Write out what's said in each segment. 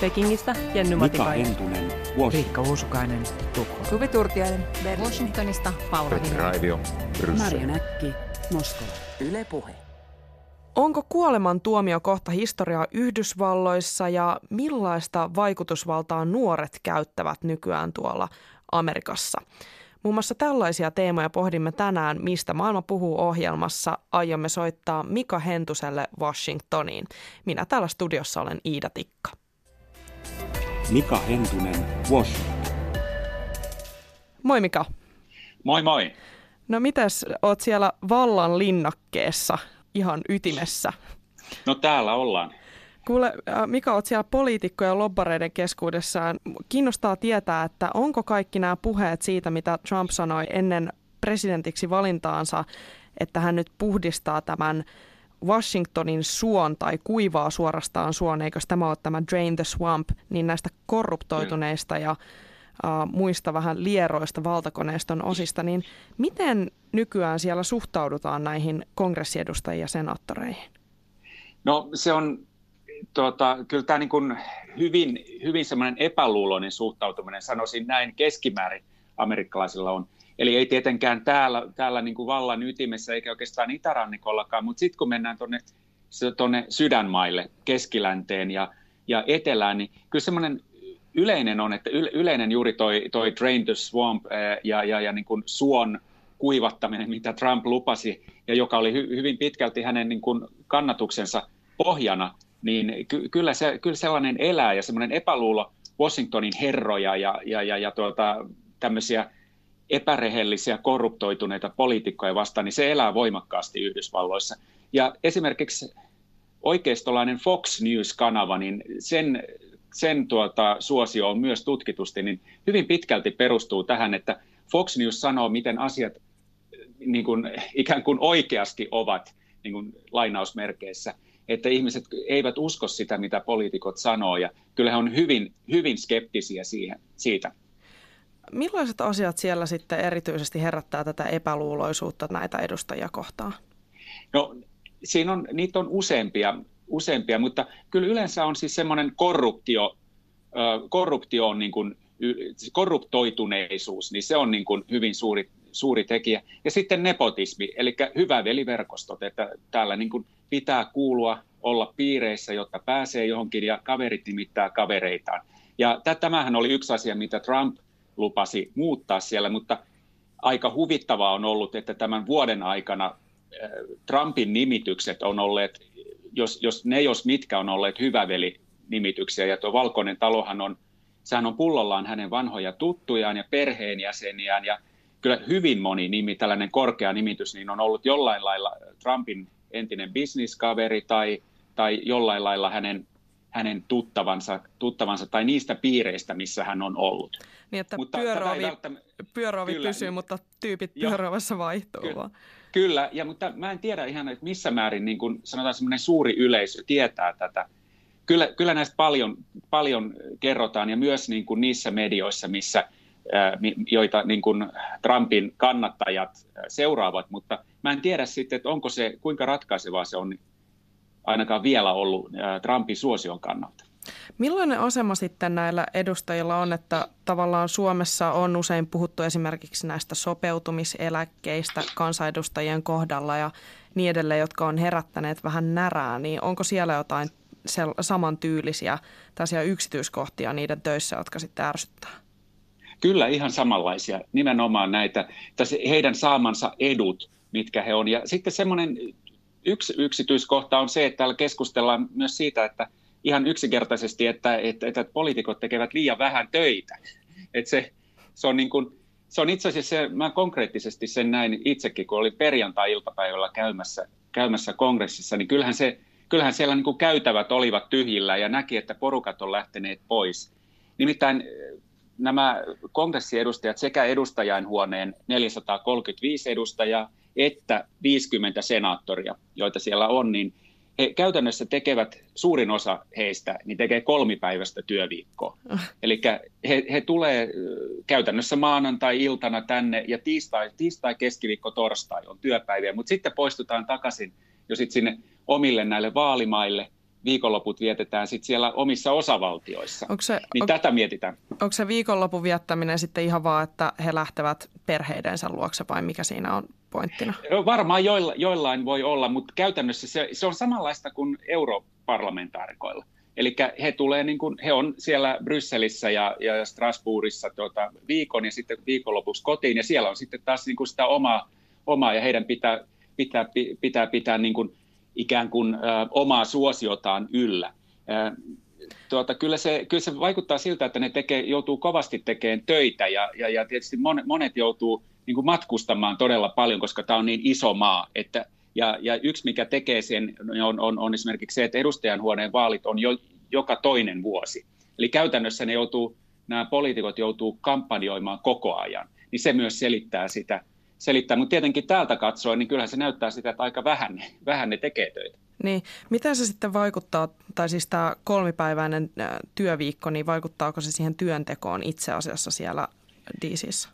Pekingistä Jenny Matikainen. Mika Hentunen, Washington. Riikka Uusukainen, Tukholma. Suvi Turtiainen, Berlin. Washingtonista Paula Petri Raivio, Marja Näkki, Moskova. Yle Puhe. Onko kuoleman tuomio kohta historiaa Yhdysvalloissa ja millaista vaikutusvaltaa nuoret käyttävät nykyään tuolla Amerikassa? Muun muassa tällaisia teemoja pohdimme tänään, mistä maailma puhuu ohjelmassa. Aiomme soittaa Mika Hentuselle Washingtoniin. Minä täällä studiossa olen Iida Tikka. Mika Hentunen, Washington. Moi Mika. Moi moi. No mitäs, oot siellä vallan linnakkeessa ihan ytimessä? No täällä ollaan. Kuule, äh, Mika, olet siellä poliitikkojen ja lobbareiden keskuudessaan. Kiinnostaa tietää, että onko kaikki nämä puheet siitä, mitä Trump sanoi ennen presidentiksi valintaansa, että hän nyt puhdistaa tämän Washingtonin suon tai kuivaa suorastaan suon, eikö tämä ole tämä Drain the Swamp, niin näistä korruptoituneista ja uh, muista vähän lieroista valtakoneiston osista, niin miten nykyään siellä suhtaudutaan näihin kongressiedustajiin ja senaattoreihin? No se on tuota, kyllä tämä niin kuin hyvin, hyvin semmoinen epäluuloinen suhtautuminen, sanoisin näin keskimäärin amerikkalaisilla on. Eli ei tietenkään täällä, täällä niin kuin vallan ytimessä eikä oikeastaan itärannikollakaan, mutta sitten kun mennään tuonne tonne sydänmaille, keskilänteen ja, ja etelään, niin kyllä semmoinen yleinen on, että yleinen juuri toi, toi Drain the Swamp ja, ja, ja niin kuin suon kuivattaminen, mitä Trump lupasi, ja joka oli hy, hyvin pitkälti hänen niin kuin kannatuksensa pohjana, niin ky- kyllä, se, kyllä sellainen elää ja semmoinen epäluulo Washingtonin herroja ja, ja, ja, ja tuota, tämmöisiä epärehellisiä, korruptoituneita poliitikkoja vastaan, niin se elää voimakkaasti Yhdysvalloissa. Ja esimerkiksi oikeistolainen Fox News-kanava, niin sen, sen tuota, suosio on myös tutkitusti, niin hyvin pitkälti perustuu tähän, että Fox News sanoo, miten asiat niin kuin, ikään kuin oikeasti ovat niin kuin lainausmerkeissä – että ihmiset eivät usko sitä, mitä poliitikot sanoo, ja kyllä he on hyvin, hyvin skeptisiä siihen, siitä. Millaiset asiat siellä sitten erityisesti herättää tätä epäluuloisuutta näitä edustajia kohtaan? No, siinä on, niitä on useampia, useampia, mutta kyllä yleensä on siis semmoinen korruptio, korruptio on niin kuin, siis korruptoituneisuus, niin se on niin kuin hyvin suuri, suuri tekijä. Ja sitten nepotismi, eli hyvä veliverkostot, että täällä niin kuin pitää kuulua, olla piireissä, jotta pääsee johonkin ja kaverit nimittää kavereitaan. Ja tämähän oli yksi asia, mitä Trump lupasi muuttaa siellä, mutta aika huvittavaa on ollut, että tämän vuoden aikana äh, Trumpin nimitykset on olleet, jos, jos ne jos mitkä on olleet hyväveli-nimityksiä, ja tuo Valkoinen talohan on, sehän on pullollaan hänen vanhoja tuttujaan ja perheenjäseniään, ja kyllä hyvin moni nimi, tällainen korkea nimitys, niin on ollut jollain lailla Trumpin entinen bisniskaveri tai, tai jollain lailla hänen, hänen tuttavansa, tuttavansa tai niistä piireistä, missä hän on ollut. Niin, että mutta pyöröovi, välttäm... kyllä, pysyy, mutta tyypit pyörövässä vaihtuu ky- vaan. Kyllä, ja, mutta mä en tiedä ihan, että missä määrin niin kun sanotaan semmoinen suuri yleisö tietää tätä. Kyllä, kyllä näistä paljon, paljon kerrotaan ja myös niin kuin niissä medioissa, missä joita niin kuin Trumpin kannattajat seuraavat, mutta mä en tiedä sitten, että onko se, kuinka ratkaisevaa se on ainakaan vielä ollut Trumpin suosion kannalta. Millainen asema sitten näillä edustajilla on, että tavallaan Suomessa on usein puhuttu esimerkiksi näistä sopeutumiseläkkeistä kansanedustajien kohdalla ja niin edelleen, jotka on herättäneet vähän närää, niin onko siellä jotain samantyylisiä tällaisia yksityiskohtia niiden töissä, jotka sitten ärsyttää? Kyllä ihan samanlaisia, nimenomaan näitä, heidän saamansa edut, mitkä he on. Ja sitten semmoinen yksi yksityiskohta on se, että täällä keskustellaan myös siitä, että ihan yksinkertaisesti, että, että, että poliitikot tekevät liian vähän töitä. Että se, se on niin kuin, se on itse asiassa, se, mä konkreettisesti sen näin itsekin, kun olin perjantai-iltapäivällä käymässä, käymässä kongressissa, niin kyllähän, se, kyllähän siellä niin kuin käytävät olivat tyhjillä ja näki, että porukat on lähteneet pois. Nimittäin nämä kongressiedustajat sekä edustajainhuoneen 435 edustajaa että 50 senaattoria, joita siellä on, niin he käytännössä tekevät, suurin osa heistä, niin tekee kolmipäiväistä työviikkoa. Eli he, he tulee käytännössä maanantai-iltana tänne ja tiistai, tiistai, keskiviikko, torstai on työpäiviä, mutta sitten poistutaan takaisin jo sitten sinne omille näille vaalimaille, viikonloput vietetään sitten siellä omissa osavaltioissa. Onko se, niin on, tätä mietitään. Onko se viikonlopun viettäminen sitten ihan vaan, että he lähtevät perheidensä luokse vai mikä siinä on pointtina? Varmaan joilla, joillain voi olla, mutta käytännössä se, se on samanlaista kuin europarlamentaarikoilla. Eli he, tulee niin kuin, he on siellä Brysselissä ja, ja Strasbourgissa tuota, viikon ja sitten viikonlopuksi kotiin, ja siellä on sitten taas niin kuin sitä omaa, omaa, ja heidän pitää pitää pitää, pitää niin kuin, ikään kuin ä, omaa suosiotaan yllä. Ä, tuota, kyllä, se, kyllä se vaikuttaa siltä, että ne tekee, joutuu kovasti tekemään töitä, ja, ja, ja tietysti monet, monet joutuu niin kuin matkustamaan todella paljon, koska tämä on niin iso maa, että ja, ja yksi, mikä tekee sen, on, on, on esimerkiksi se, että edustajanhuoneen vaalit on jo, joka toinen vuosi. Eli käytännössä ne joutuu, nämä poliitikot joutuu kampanjoimaan koko ajan. Niin se myös selittää sitä. Selittää. Mutta tietenkin täältä katsoen, niin kyllähän se näyttää sitä, että aika vähän, vähän ne tekee töitä. Niin, miten se sitten vaikuttaa, tai siis tämä kolmipäiväinen työviikko, niin vaikuttaako se siihen työntekoon itse asiassa siellä DCissä?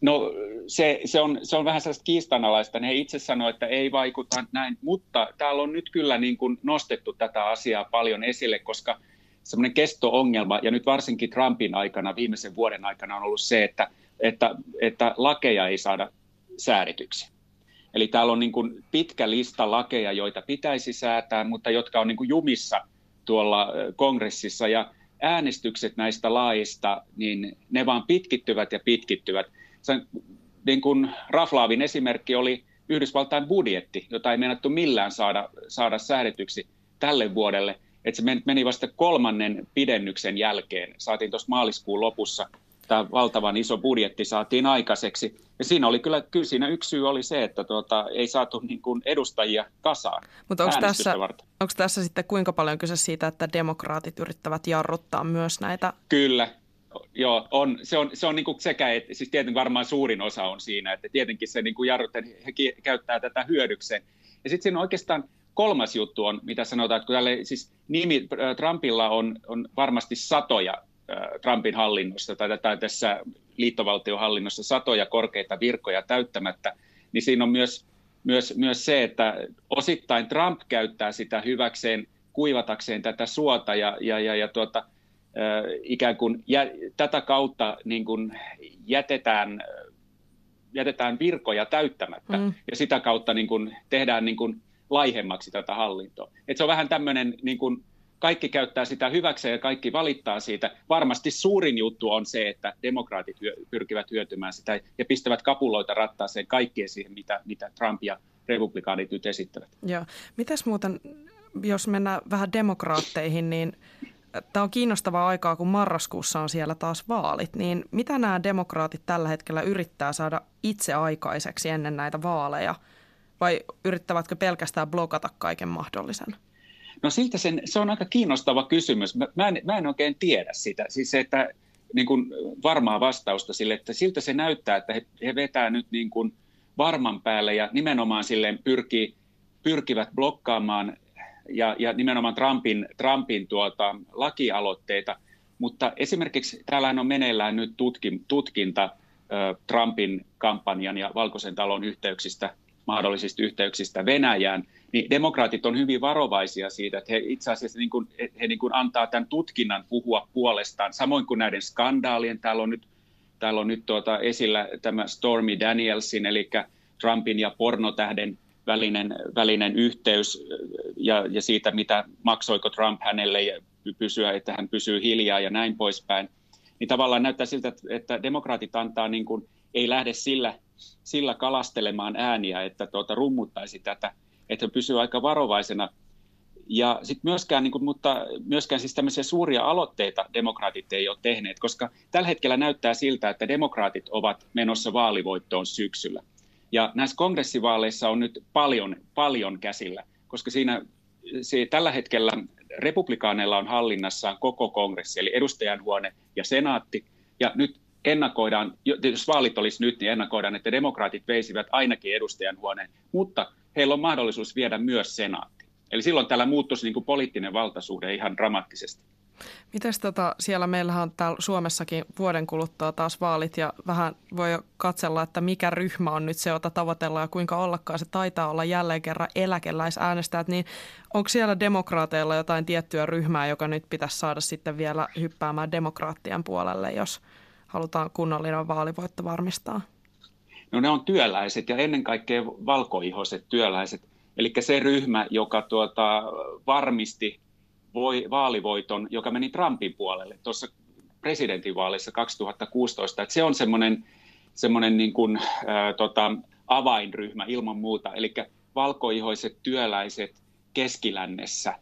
No se, se, on, se on vähän sellaista kiistanalaista. Ne itse sanoo, että ei vaikuta näin, mutta täällä on nyt kyllä niin kuin nostettu tätä asiaa paljon esille, koska semmoinen kesto-ongelma, ja nyt varsinkin Trumpin aikana, viimeisen vuoden aikana on ollut se, että, että, että lakeja ei saada säädetyksi. Eli täällä on niin kuin pitkä lista lakeja, joita pitäisi säätää, mutta jotka on niin kuin jumissa tuolla kongressissa, ja äänestykset näistä laista, niin ne vaan pitkittyvät ja pitkittyvät sen niin kuin raflaavin esimerkki oli Yhdysvaltain budjetti, jota ei meinattu millään saada, saada säädetyksi tälle vuodelle. Että se meni vasta kolmannen pidennyksen jälkeen. Saatiin tuossa maaliskuun lopussa tämä valtavan iso budjetti saatiin aikaiseksi. Ja siinä oli kyllä, kyllä siinä yksi syy oli se, että tuota, ei saatu niin kuin edustajia kasaan Mutta onko tässä, onko tässä sitten kuinka paljon kyse siitä, että demokraatit yrittävät jarruttaa myös näitä? Kyllä, Joo, on, se on, se on niin kuin sekä, että siis tietenkin varmaan suurin osa on siinä, että tietenkin se niin kuin jarrut, he käyttää tätä hyödykseen. Ja sitten siinä oikeastaan kolmas juttu on, mitä sanotaan, että kun tälle, siis nimi äh, Trumpilla on, on varmasti satoja Trumpin hallinnossa tai, tai tässä liittovaltiohallinnossa satoja korkeita virkoja täyttämättä, niin siinä on myös, myös, myös se, että osittain Trump käyttää sitä hyväkseen kuivatakseen tätä suota ja, ja, ja, ja tuota, ikään kuin jä, tätä kautta niin kuin jätetään, jätetään virkoja täyttämättä mm. ja sitä kautta niin kuin tehdään niin kuin laihemmaksi tätä hallintoa. Et se on vähän tämmöinen, niin kuin kaikki käyttää sitä hyväkseen ja kaikki valittaa siitä. Varmasti suurin juttu on se, että demokraatit pyrkivät hyötymään sitä ja pistävät kapuloita rattaaseen kaikkeen siihen, mitä, mitä Trump ja republikaanit nyt esittävät. Joo. Mitäs muuten, jos mennään vähän demokraatteihin, niin Tämä on kiinnostavaa aikaa, kun marraskuussa on siellä taas vaalit. Niin mitä nämä demokraatit tällä hetkellä yrittää saada itse aikaiseksi ennen näitä vaaleja? Vai yrittävätkö pelkästään blokata kaiken mahdollisen? No siltä sen, se on aika kiinnostava kysymys. Mä, mä, en, mä en oikein tiedä sitä. Siis että niin kuin varmaa vastausta sille, että siltä se näyttää, että he, he vetää nyt niin kuin varman päälle ja nimenomaan silleen pyrkii, pyrkivät blokkaamaan ja, ja nimenomaan Trumpin, Trumpin tuota, lakialoitteita. Mutta esimerkiksi täällä on meneillään nyt tutkin, tutkinta ö, Trumpin kampanjan ja Valkoisen talon yhteyksistä, mahdollisista yhteyksistä Venäjään, niin demokraatit on hyvin varovaisia siitä, että he itse asiassa niin kuin, he niin kuin antaa tämän tutkinnan puhua puolestaan, samoin kuin näiden skandaalien. Täällä on nyt, täällä on nyt tuota esillä tämä Stormy Danielsin, eli Trumpin ja pornotähden välinen, välinen yhteys ja, ja siitä, mitä maksoiko Trump hänelle ja pysyä, että hän pysyy hiljaa ja näin poispäin, niin tavallaan näyttää siltä, että demokraatit antaa niin kuin, ei lähde sillä, sillä kalastelemaan ääniä, että tuota, rummuttaisi tätä, että pysyy aika varovaisena. Ja sitten myöskään, niin kuin, mutta myöskään siis tämmöisiä suuria aloitteita demokraatit ei ole tehneet, koska tällä hetkellä näyttää siltä, että demokraatit ovat menossa vaalivoittoon syksyllä. Ja näissä kongressivaaleissa on nyt paljon, paljon käsillä, koska siinä se, tällä hetkellä republikaaneilla on hallinnassaan koko kongressi, eli edustajanhuone ja senaatti. Ja nyt ennakoidaan, jos vaalit olisi nyt, niin ennakoidaan, että demokraatit veisivät ainakin edustajanhuoneen, mutta heillä on mahdollisuus viedä myös senaatti. Eli silloin täällä muuttuisi niin kuin poliittinen valtasuhde ihan dramaattisesti. Mites tota, siellä meillähän on täällä Suomessakin vuoden kuluttua taas vaalit ja vähän voi katsella, että mikä ryhmä on nyt se, jota tavoitellaan ja kuinka ollakaan. Se taitaa olla jälleen kerran eläkeläisäänestäjät, niin onko siellä demokraateilla jotain tiettyä ryhmää, joka nyt pitäisi saada sitten vielä hyppäämään demokraattien puolelle, jos halutaan kunnollinen vaalivoitto varmistaa? No ne on työläiset ja ennen kaikkea valkoihoiset työläiset. Eli se ryhmä, joka tuota, varmisti voi, vaalivoiton, joka meni Trumpin puolelle tuossa presidentinvaaleissa 2016. Että se on semmoinen, semmoinen niin ää, tota, avainryhmä ilman muuta, eli valkoihoiset työläiset keskilännessä.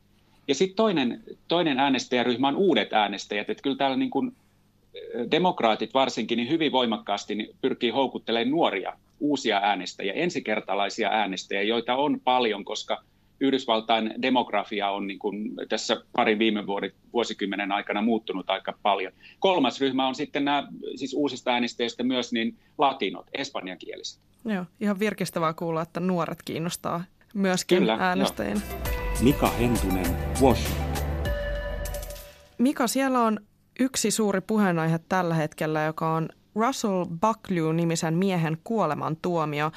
Ja sitten toinen, toinen äänestäjäryhmä on uudet äänestäjät, että kyllä täällä niin kuin demokraatit varsinkin niin hyvin voimakkaasti niin pyrkii houkuttelemaan nuoria, uusia äänestäjiä, ensikertalaisia äänestäjiä, joita on paljon, koska – Yhdysvaltain demografia on niin kuin tässä parin viime vuosikymmenen aikana muuttunut aika paljon. Kolmas ryhmä on sitten nämä siis uusista äänestäjistä myös niin latinot, espanjankieliset. Joo, ihan virkistävää kuulla, että nuoret kiinnostaa myöskin Kyllä, äänestäjien. Jo. Mika Hentunen, Washington. Mika, siellä on yksi suuri puheenaihe tällä hetkellä, joka on Russell Bucklew-nimisen miehen kuolemantuomio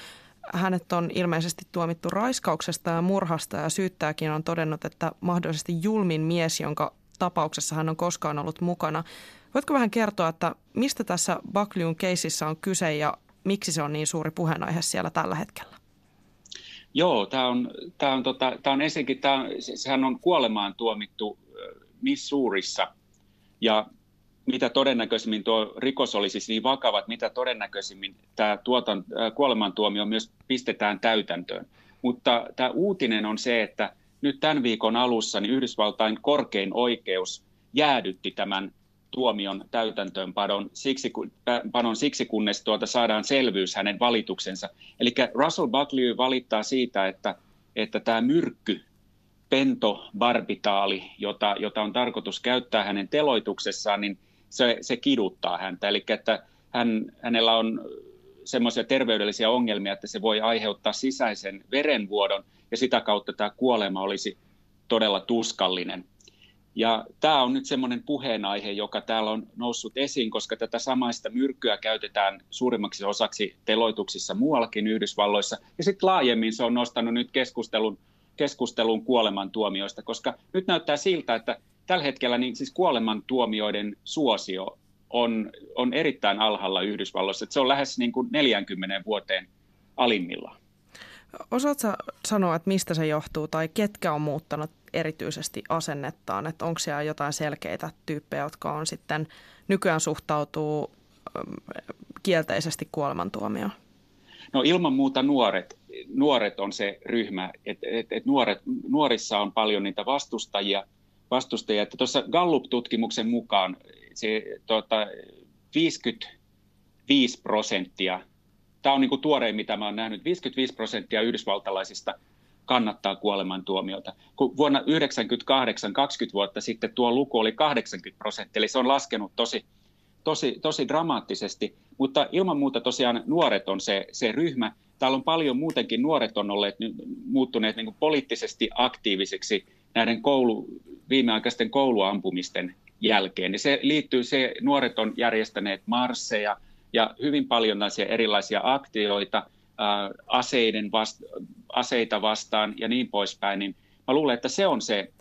hänet on ilmeisesti tuomittu raiskauksesta ja murhasta ja syyttäjäkin on todennut, että mahdollisesti julmin mies, jonka tapauksessa hän on koskaan ollut mukana. Voitko vähän kertoa, että mistä tässä Bakliun keisissä on kyse ja miksi se on niin suuri puheenaihe siellä tällä hetkellä? Joo, tämä on, tämä on, tota, tämä on ensinnäkin, tämä on, sehän on kuolemaan tuomittu Missourissa ja mitä todennäköisimmin tuo rikos olisi siis niin vakava, että mitä todennäköisimmin tämä tuotan, kuolemantuomio myös pistetään täytäntöön. Mutta tämä uutinen on se, että nyt tämän viikon alussa niin Yhdysvaltain korkein oikeus jäädytti tämän tuomion täytäntöönpanon siksi, panon siksi kunnes tuota saadaan selvyys hänen valituksensa. Eli Russell Buckley valittaa siitä, että, että tämä myrkky, pentobarbitaali, jota, jota on tarkoitus käyttää hänen teloituksessaan, niin se, se kiduttaa häntä. Eli että hän, hänellä on semmoisia terveydellisiä ongelmia, että se voi aiheuttaa sisäisen verenvuodon ja sitä kautta tämä kuolema olisi todella tuskallinen. Ja tämä on nyt semmoinen puheenaihe, joka täällä on noussut esiin, koska tätä samaista myrkkyä käytetään suurimmaksi osaksi teloituksissa muuallakin Yhdysvalloissa. Ja sitten laajemmin se on nostanut nyt keskustelun, keskustelun kuolemantuomioista, koska nyt näyttää siltä, että tällä hetkellä niin siis kuolemantuomioiden suosio on, on erittäin alhaalla Yhdysvalloissa. Että se on lähes niin kuin 40 vuoteen alimmillaan. Osaatko sanoa, että mistä se johtuu tai ketkä on muuttanut erityisesti asennettaan? Että onko siellä jotain selkeitä tyyppejä, jotka on sitten nykyään suhtautuu kielteisesti kuolemantuomioon? No ilman muuta nuoret. Nuoret on se ryhmä, että et, et nuoret, nuorissa on paljon niitä vastustajia – vastustajia. Että tuossa Gallup-tutkimuksen mukaan se, tuota, 55 prosenttia, tämä on niin kuin tuorein mitä mä olen nähnyt, 55 prosenttia yhdysvaltalaisista kannattaa kuolemantuomiota. Kun vuonna 1998, 20 vuotta sitten, tuo luku oli 80 prosenttia, eli se on laskenut tosi, tosi, tosi dramaattisesti. Mutta ilman muuta tosiaan nuoret on se, se ryhmä. Täällä on paljon muutenkin nuoret on olleet muuttuneet niin poliittisesti aktiivisiksi näiden koulu, viimeaikaisten kouluampumisten jälkeen. Ja se liittyy, se nuoret on järjestäneet marsseja ja hyvin paljon näisiä erilaisia aktioita ää, aseiden vast, aseita vastaan ja niin poispäin, niin mä luulen, että se on se,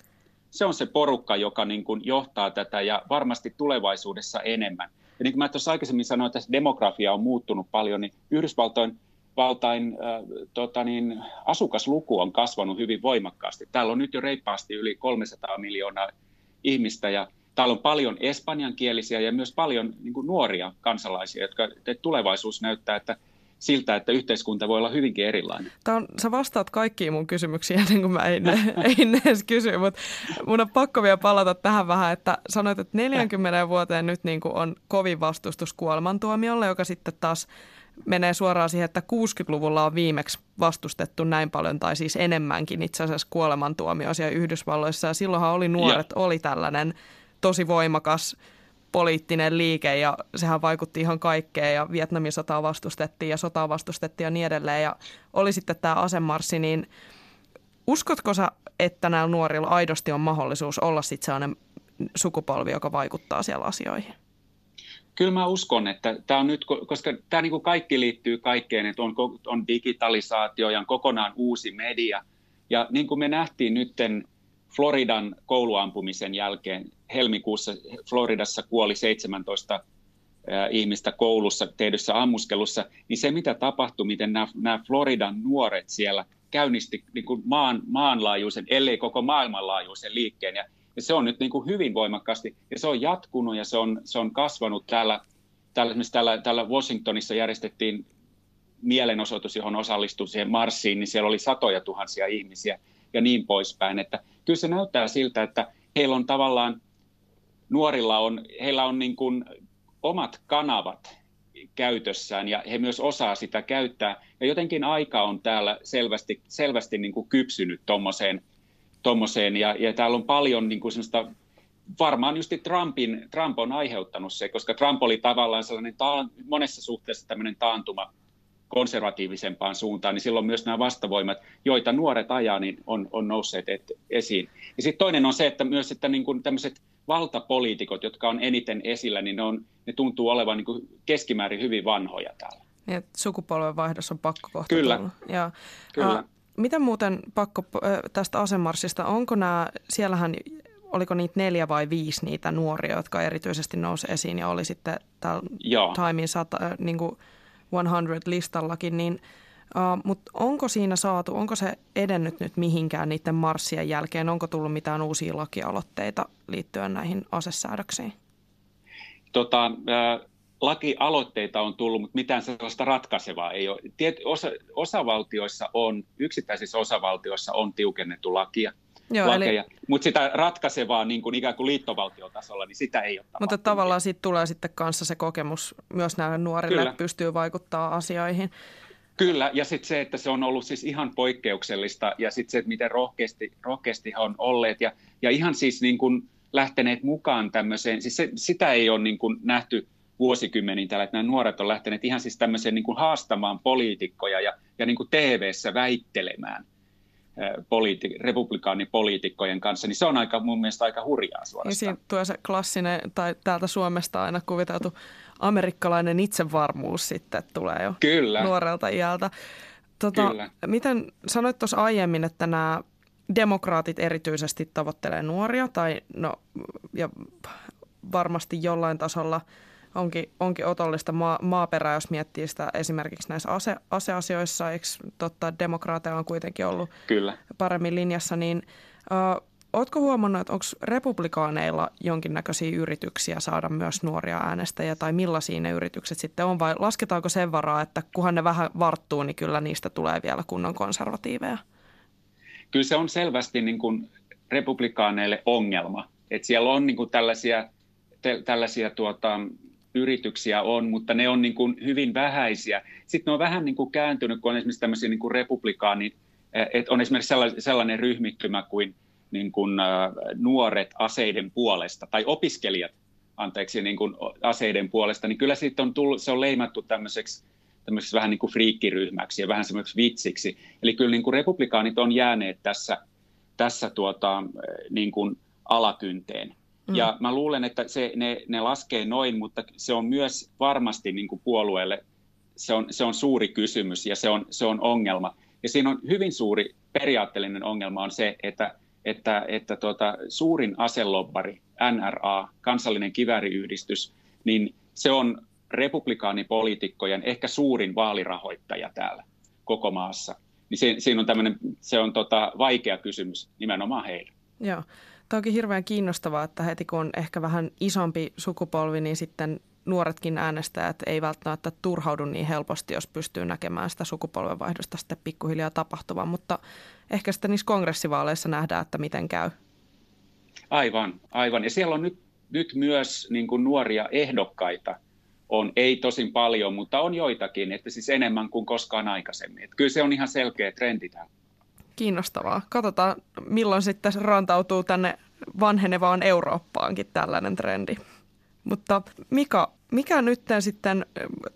se, on se porukka, joka niin kuin johtaa tätä ja varmasti tulevaisuudessa enemmän. Ja niin kuin mä tuossa aikaisemmin sanoin, että demografia on muuttunut paljon, niin Yhdysvaltojen valtain äh, tota niin, asukasluku on kasvanut hyvin voimakkaasti. Täällä on nyt jo reippaasti yli 300 miljoonaa ihmistä ja täällä on paljon espanjankielisiä ja myös paljon niin kuin nuoria kansalaisia, jotka tulevaisuus näyttää, että siltä, että yhteiskunta voi olla hyvinkin erilainen. Tämä on, sä vastaat kaikkiin mun kysymyksiin ennen kuin mä en, en edes kysy, mutta mun on pakko vielä palata tähän vähän, että sanoit, että 40 vuoteen nyt niin kuin on kovin vastustus kuolemantuomiolle, joka sitten taas menee suoraan siihen, että 60-luvulla on viimeksi vastustettu näin paljon, tai siis enemmänkin itse asiassa kuolemantuomioisia Yhdysvalloissa. Ja silloinhan oli nuoret, ja. oli tällainen tosi voimakas poliittinen liike ja sehän vaikutti ihan kaikkeen ja Vietnamin sotaa vastustettiin ja sotaa vastustettiin ja niin edelleen. Ja oli sitten tämä asemarssi, niin uskotko sä, että näillä nuorilla aidosti on mahdollisuus olla sitten sellainen sukupolvi, joka vaikuttaa siellä asioihin? Kyllä mä uskon, että tämä on nyt, koska tämä niin kuin kaikki liittyy kaikkeen, että on, on digitalisaatio ja on kokonaan uusi media. Ja niin kuin me nähtiin nytten Floridan kouluampumisen jälkeen, helmikuussa Floridassa kuoli 17 ihmistä koulussa tehdyssä ammuskelussa, niin se mitä tapahtui, miten nämä, nämä Floridan nuoret siellä käynnisti niin kuin maan, maanlaajuisen, ellei koko maailmanlaajuisen liikkeen. Ja, ja se on nyt niin kuin hyvin voimakkaasti, ja se on jatkunut ja se on, se on kasvanut täällä, täällä, täällä, täällä Washingtonissa järjestettiin mielenosoitus, johon osallistui siihen marssiin, niin siellä oli satoja tuhansia ihmisiä ja niin poispäin. Että kyllä se näyttää siltä, että heillä on tavallaan, nuorilla on, heillä on niin kuin omat kanavat käytössään ja he myös osaa sitä käyttää. Ja jotenkin aika on täällä selvästi, selvästi niin kuin kypsynyt tuommoiseen tommoseen, ja, ja täällä on paljon niin kuin semmoista, varmaan just Trumpin, Trump on aiheuttanut se, koska Trump oli tavallaan sellainen ta- monessa suhteessa tämmöinen taantuma konservatiivisempaan suuntaan, niin silloin myös nämä vastavoimat, joita nuoret ajaa, niin on, on nousseet et, esiin. Ja sitten toinen on se, että myös että niin kuin tämmöiset valtapoliitikot, jotka on eniten esillä, niin ne, on, ne tuntuu olevan niin kuin keskimäärin hyvin vanhoja täällä. Niin, sukupolvenvaihdos on pakko kohta Kyllä. Tulla. Ja, Kyllä. Äh, miten muuten pakko äh, tästä asemarssista, onko nämä, siellähän oliko niitä neljä vai viisi niitä nuoria, jotka erityisesti nousi esiin ja oli sitten täällä Timein 100, äh, niin kuin 100-listallakin, niin Uh, Mutta onko siinä saatu, onko se edennyt nyt mihinkään niiden marssien jälkeen? Onko tullut mitään uusia lakialoitteita liittyen näihin asesäädöksiin? Tota, äh, lakialoitteita on tullut, mutta mitään sellaista ratkaisevaa ei ole. Tiet, osa, osavaltioissa on, yksittäisissä osavaltioissa on tiukennettu lakia. Joo, lakeja, eli... mutta sitä ratkaisevaa niin kuin ikään kuin liittovaltiotasolla, niin sitä ei ole Mutta tavallaan siitä tulee sitten kanssa se kokemus myös näille nuorille, Kyllä. että pystyy vaikuttaa asioihin. Kyllä, ja sitten se, että se on ollut siis ihan poikkeuksellista, ja sitten se, että miten rohkeasti, rohkeasti on olleet, ja, ja ihan siis niin kuin lähteneet mukaan tämmöiseen, siis se, sitä ei ole niin kuin nähty vuosikymmeniin täällä, että nämä nuoret on lähteneet ihan siis tämmöiseen niin kuin haastamaan poliitikkoja ja, ja niin kuin TV-ssä väittelemään poliiti- republikaanipoliitikkojen kanssa, niin se on aika, mun mielestä aika hurjaa suorastaan. Niin tuo se klassinen, tai täältä Suomesta aina kuviteltu amerikkalainen itsevarmuus sitten tulee jo Kyllä. nuorelta iältä. Tota, Kyllä. Miten sanoit tuossa aiemmin, että nämä demokraatit erityisesti tavoittelee nuoria, tai no, ja varmasti jollain tasolla onkin, onkin otollista maa, maaperää, jos miettii sitä esimerkiksi näissä ase, aseasioissa, eikö totta, demokraateja on kuitenkin ollut Kyllä. paremmin linjassa, niin uh, Oletko huomannut, että onko republikaaneilla jonkinnäköisiä yrityksiä saada myös nuoria äänestäjiä tai millaisia ne yritykset sitten on vai lasketaanko sen varaa, että kunhan ne vähän varttuu, niin kyllä niistä tulee vielä kunnon konservatiiveja? Kyllä se on selvästi niin kuin republikaaneille ongelma. Että siellä on niin kuin tällaisia, te, tällaisia tuota, yrityksiä on, mutta ne on niin kuin hyvin vähäisiä. Sitten ne on vähän niin kuin kääntynyt, kun on esimerkiksi tämmöisiä niin kuin republikaani, että on esimerkiksi sellainen, ryhmittymä kuin – niin kuin, äh, nuoret aseiden puolesta tai opiskelijat anteeksi, niin kuin aseiden puolesta, niin kyllä siitä on tullut, se on leimattu tämmöiseksi, tämmöiseksi vähän niin kuin friikkiryhmäksi ja vähän semmoiseksi vitsiksi. Eli kyllä niin kuin republikaanit on jääneet tässä, tässä tuota, niin kuin alakynteen. Mm. Ja mä luulen, että se, ne, ne laskee noin, mutta se on myös varmasti niin kuin puolueelle, se on, se on suuri kysymys ja se on, se on ongelma. Ja siinä on hyvin suuri periaatteellinen ongelma on se, että että, että tuota, suurin aselobbari, NRA, kansallinen kivääriyhdistys, niin se on republikaanipoliitikkojen ehkä suurin vaalirahoittaja täällä koko maassa. Niin se, siinä on tämmöinen, se on tota, vaikea kysymys nimenomaan heille. Joo. Tämä onkin hirveän kiinnostavaa, että heti kun on ehkä vähän isompi sukupolvi, niin sitten nuoretkin äänestäjät ei välttämättä turhaudu niin helposti, jos pystyy näkemään sitä sukupolvenvaihdosta sitten pikkuhiljaa tapahtuvan, mutta ehkä sitten niissä kongressivaaleissa nähdään, että miten käy. Aivan, aivan. Ja siellä on nyt, nyt myös niin kuin nuoria ehdokkaita, on ei tosin paljon, mutta on joitakin, että siis enemmän kuin koskaan aikaisemmin. Että kyllä se on ihan selkeä trendi täällä. Kiinnostavaa. Katsotaan, milloin sitten rantautuu tänne vanhenevaan Eurooppaankin tällainen trendi. Mutta Mika, mikä nyt sitten,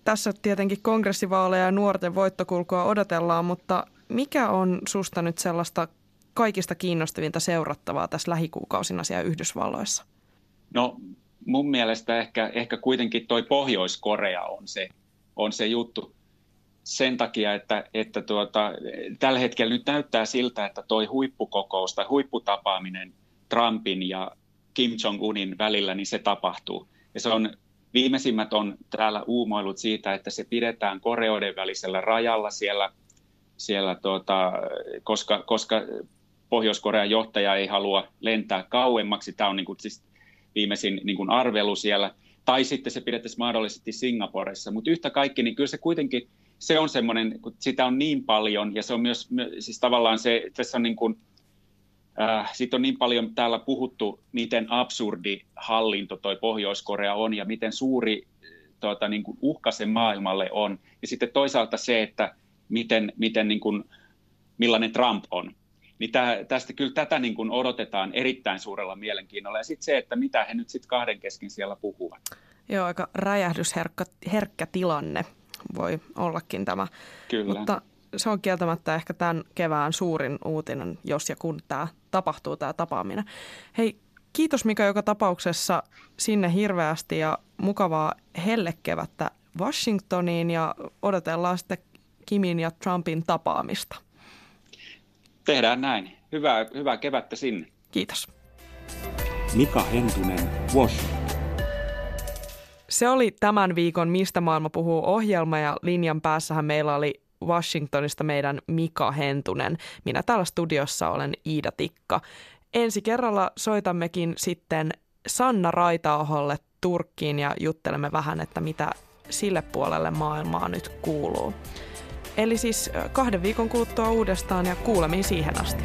tässä tietenkin kongressivaaleja ja nuorten voittokulkua odotellaan, mutta mikä on susta nyt sellaista kaikista kiinnostavinta seurattavaa tässä lähikuukausina siellä Yhdysvalloissa? No mun mielestä ehkä, ehkä kuitenkin toi Pohjois-Korea on se, on se juttu sen takia, että, että tuota, tällä hetkellä nyt näyttää siltä, että toi huippukokous tai huipputapaaminen Trumpin ja Kim Jong-unin välillä, niin se tapahtuu. Ja se on, viimeisimmät on täällä uumoilut siitä, että se pidetään Koreoiden välisellä rajalla siellä, siellä tuota, koska, koska Pohjois-Korean johtaja ei halua lentää kauemmaksi. Tämä on niin kuin, siis viimeisin niin kuin arvelu siellä. Tai sitten se pidettäisiin mahdollisesti Singaporessa. Mutta yhtä kaikki, niin kyllä se kuitenkin se on semmoinen, kun sitä on niin paljon ja se on myös, siis tavallaan se, tässä on niin kuin, äh, siitä on niin paljon täällä puhuttu, miten absurdi hallinto toi Pohjois-Korea on ja miten suuri tuota, niin kuin uhka sen maailmalle on. Ja sitten toisaalta se, että miten, miten niin kuin, millainen Trump on. Niin tästä kyllä tätä niin kuin odotetaan erittäin suurella mielenkiinnolla. Ja sitten se, että mitä he nyt sitten kahden kesken siellä puhuvat. Joo, aika räjähdysherkkä herkkä tilanne voi ollakin tämä. Kyllä. Mutta se on kieltämättä ehkä tämän kevään suurin uutinen, jos ja kun tämä tapahtuu, tämä tapaaminen. Hei, kiitos Mika joka tapauksessa sinne hirveästi ja mukavaa hellekevättä Washingtoniin ja odotellaan sitten Kimin ja Trumpin tapaamista. Tehdään näin. Hyvää, hyvää kevättä sinne. Kiitos. Mika Hentunen, Washington. Se oli tämän viikon Mistä maailma puhuu ohjelma ja linjan päässähän meillä oli Washingtonista meidän Mika Hentunen. Minä täällä studiossa olen Iida Tikka. Ensi kerralla soitammekin sitten Sanna Raitaoholle Turkkiin ja juttelemme vähän, että mitä sille puolelle maailmaa nyt kuuluu. Eli siis kahden viikon kuluttua uudestaan ja kuulemiin siihen asti.